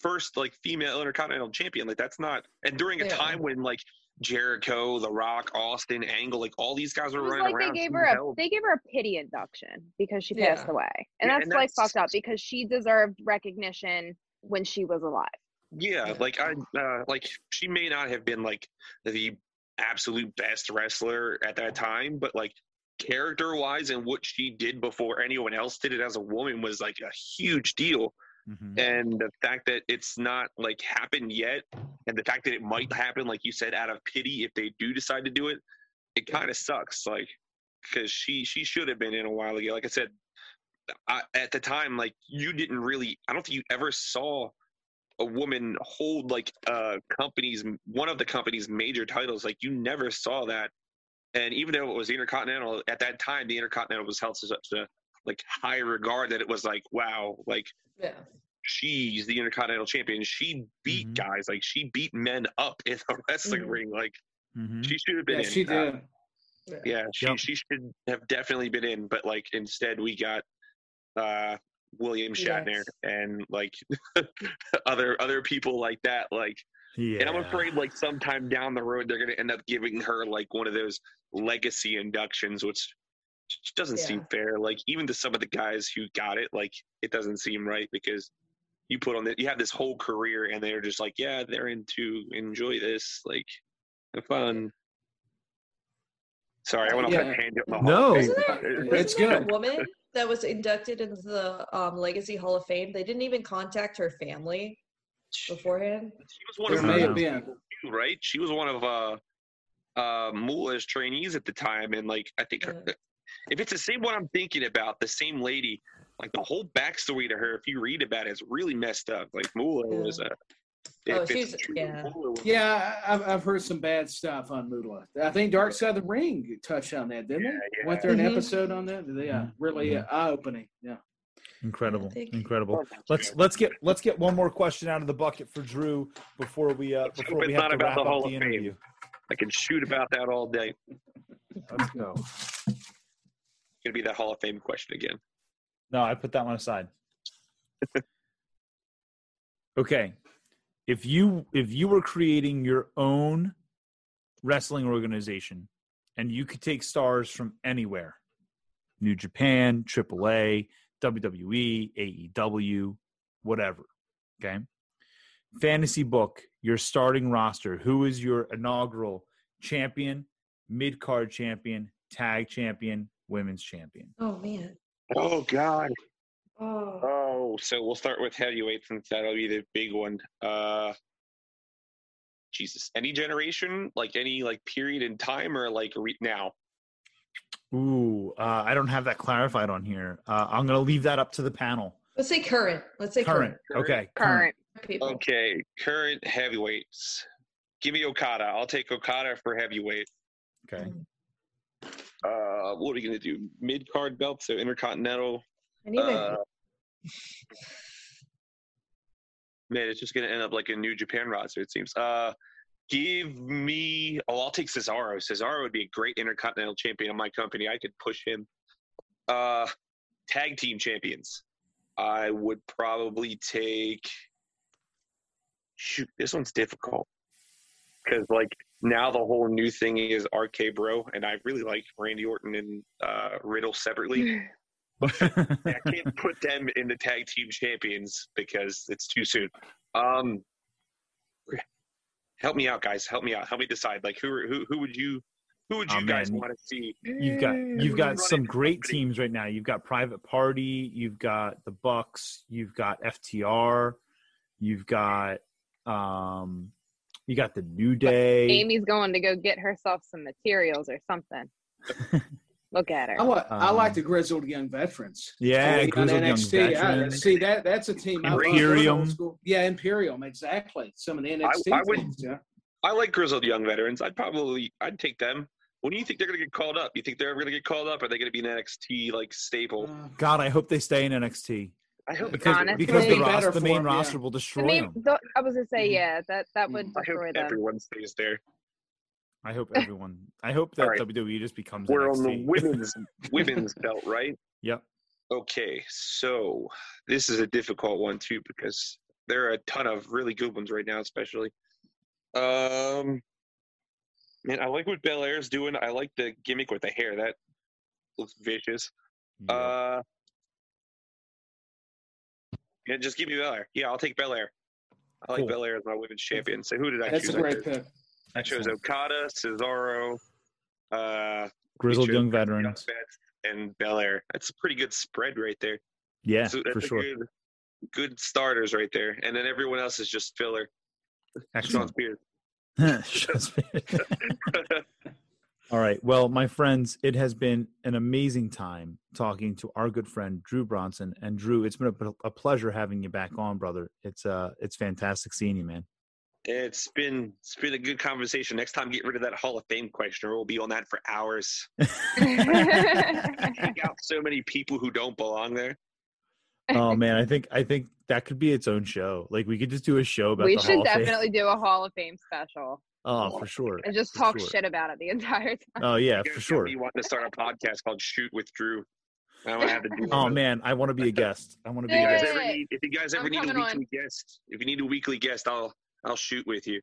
first like female intercontinental champion. Like that's not and during a Yeah. time when like Jericho, The Rock, Austin, Angle, like all these guys were running like they around. gave her a held- they gave her a pity induction because she Yeah. passed away, and Yeah, that's and like that's- fucked up because she deserved recognition when she was alive. Yeah, Yeah. like I uh, like she may not have been like the absolute best wrestler at that time, but like character wise and what she did before anyone else did it as a woman was like a huge deal. Mhm. And the fact that it's not like happened yet, and the fact that it might happen, like you said, out of pity if they do decide to do it, it kind of sucks. Like because she she should have been in a while ago. Like I said, I, at the time, like you didn't really. I don't think you ever saw a woman hold like a company's one of the company's major titles. Like you never saw that. And even though it was the Intercontinental at that time, the Intercontinental was held to such a like high regard that it was like, wow, like Yeah. she's the Intercontinental Champion. She beat Mhm. guys, like she beat men up in a wrestling Mhm. ring. Like Mhm. she should have been Yeah, in. she Uh, did. yeah, she Yep. she should have definitely been in, but like instead we got uh William Shatner Yes. and like other other people like that. Like Yeah. and I'm afraid like sometime down the road they're gonna end up giving her like one of those legacy inductions, which just doesn't seem fair. Like even to some of the guys who got it, like it doesn't seem right because you put on the you have this whole career and they're just like, yeah, they're into enjoy this, like have fun. Sorry, I went off Yeah. that tangent. the No. Wasn't there, It- wasn't It's there good. a woman that was inducted into the um, Legacy Hall of Fame? They didn't even contact her family beforehand. She was one There of may have been. too, right? She was one of uh uh Moolah's trainees at the time, and like I think her, Yeah. If it's the same one I'm thinking about, the same lady, like the whole backstory to her, if you read about it, is really messed up. Like Moolah Yeah. was a. Oh, she's- true, yeah. Yeah, I- I've, I've heard some bad stuff on Moolah. I think Dark Side of the Ring touched on that, didn't Yeah, it? yeah. Went there an Mhm. episode on that. Yeah, really uh, eye opening. Yeah. Incredible. Incredible. Let's let's get let's get one more question out of the bucket for Drew before we uh before we have to about wrap the up Hall the of Fame. interview. I can shoot about that all day. Let's go. Gonna be that Hall of Fame question again. No, I put that one aside. okay. If you if you were creating your own wrestling organization and you could take stars from anywhere, New Japan, AAA, WWE, AEW, whatever, okay? Fantasy book your starting roster. Who is your inaugural champion, mid-card champion, tag champion, women's champion? Oh man. Oh God. Oh. Oh, so we'll start with heavyweight since that'll be the big one. Uh Jesus. Any generation? Like any like period in time or like re- now? Ooh, uh, I don't have that clarified on here. Uh, I'm going to leave that up to the panel. Let's say current. Let's say Current. current. Okay. Current. People. Okay, current heavyweights. Give me Okada. I'll take Okada for heavyweight. Okay. Uh what are we gonna do? Mid card belt, so intercontinental. Uh, man, it's just gonna end up like a New Japan roster, it seems. Uh give me oh I'll take Cesaro. Cesaro would be a great intercontinental champion in my company. I could push him. Uh tag team champions. I would probably take shoot, this one's difficult. Cause like now the whole new thing is RK Bro, and I really like Randy Orton and uh, Riddle separately. but I can't put them in the tag team champions because it's too soon. Um, help me out, guys. Help me out. Help me decide. Like, who who who would you who would Oh, you guys want to see? you've got you've got some great company. teams right now. You've got Private Party, you've got the Bucks, you've got FTR, you've got um you got the New Day. Amy's going to go get herself some materials or something. Look at her. I, li- I like Um, the grizzled young veterans. Yeah, on Grizzled Young NXT. I- Veterans. see that that's a team. I Imperium. old Yeah, Imperium. Exactly. Some of the NXT I would- teams. Yeah. I like grizzled young veterans. I'd probably I'd take them. When do you think they're going to get called up? You think they're ever going to get called up? Are they going to be an NXT like staple? Uh, God, I hope they stay in NXT I hope because Honestly. because the, It'll be better ros- the for main 'em, yeah. roster will The destroy main- them. the- I was gonna say, Mhm. yeah, that that would I hope destroy them. everyone stays there. I hope everyone. I hope that All right. WWE just becomes We're NXT. on the women's women's belt, right? Yep. Okay, so this is a difficult one too because there are a ton of really good ones right now, especially. Um, man, I like what Belair's doing. I like the gimmick with the hair. That looks vicious. Yeah. Uh, yeah, just give me Belair. Yeah, I'll take Belair. I like Cool. Belair as my women's champion. So who did I That's choose? a I great pick. I chose Okada, Cesaro, uh, Grizzled chose young Young veterans. Vets, and Belair. That's a pretty good spread right there. Yeah, So that's for a sure. Good, good starters right there, and then everyone else is just filler. Shawn Excellent. Spears. All right. Well, my friends, it has been an amazing time talking to our good friend Drew Bronson. And Drew, it's been a, a pleasure having you back on, brother. It's uh, it's fantastic seeing you, man. It's been it's been a good conversation. Next time, get rid of that Hall of Fame question, or we'll be on that for hours. Take out so many people who don't belong there. oh man, I think I think that could be its own show. Like we could just do a show about we the should Hall of Fame. definitely do a Hall of Fame special Oh, for sure. and just For talk sure. shit about it the entire time. Oh yeah, for sure. You want to start a podcast called Shoot with Drew. I want to have to do. Oh one. man, I want to be a guest. I want to be If you a guys guest. ever need, if you guys ever I'm need a coming weekly guest, if you need a weekly guest, I'll I'll shoot with you.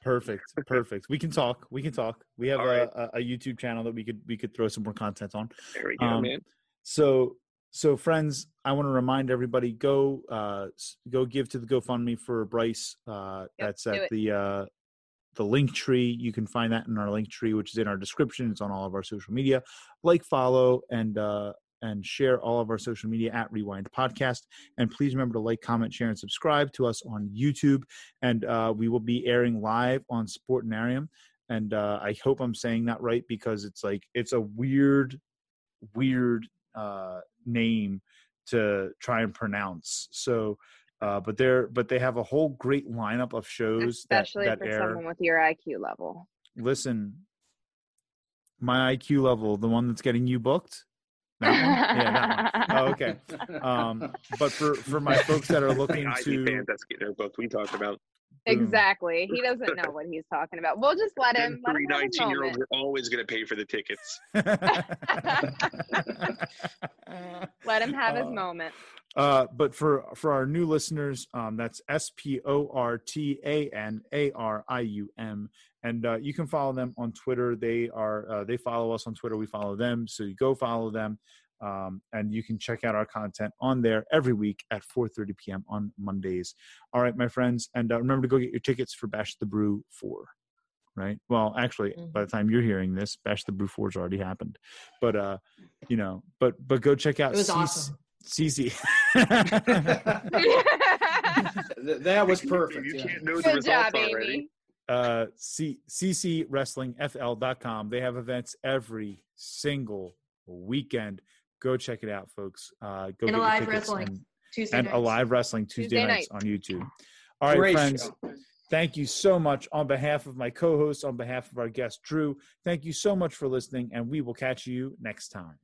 Perfect, perfect. We can talk. We can talk. We have a, right. a, a YouTube channel that we could we could throw some more content on. There we go, Um, man. So so friends, I want to remind everybody go uh go give to the GoFundMe for Bryce. Uh Yep, that's at the uh the link tree. You can find that in our link tree, which is in our description. It's on all of our social media. Like, follow, and uh and share all of our social media at Wre-Wind Podcast. And please remember to like, comment, share, and subscribe to us on YouTube. And uh, we will be airing live on Sportanarium. And uh, I hope I'm saying that right because it's like it's a weird, weird uh, name to try and pronounce. So, uh, but they're but they have a whole great lineup of shows Especially that, for air. someone with your IQ level. Listen, my IQ level, the one that's getting you booked. That one? Yeah, that one. Oh, okay. Um, but for for my folks that are looking IT to fans that's getting their book we talked about. Boom. Exactly. He doesn't know what he's talking about. We'll just let him. Let three him have his 19 year olds moment. are always going to pay for the tickets. Let him have his Uh, moment. Uh, but for for our new listeners, um, that's S P O R T A N A R I U M, and uh, you can follow them on Twitter. They are uh, they follow us on Twitter. We follow them, so you go follow them, um, and you can check out our content on there every week at 4:30 p.m. on Mondays. All right, my friends, and uh, remember to go get your tickets for Bash the Brew four. Right. Well, actually, by the time you're hearing this, Bash the Brew four's already happened. But uh, you know, but but go check out. It was CC awesome. CC. Th- that was perfect. You yeah. can't know the Good results job, already. Amy. uh, C- ccwrestlingfl.com. They have events every single weekend. Go check it out, folks. Uh, go And get your Alive tickets Wrestling. and, Tuesday and nights. Alive Wrestling Tuesday, Tuesday nights nights. on YouTube. All right, Great friends. show. Thank you so much on behalf of my co-host, on behalf of our guest Drew. Thank you so much for listening, and we will catch you next time.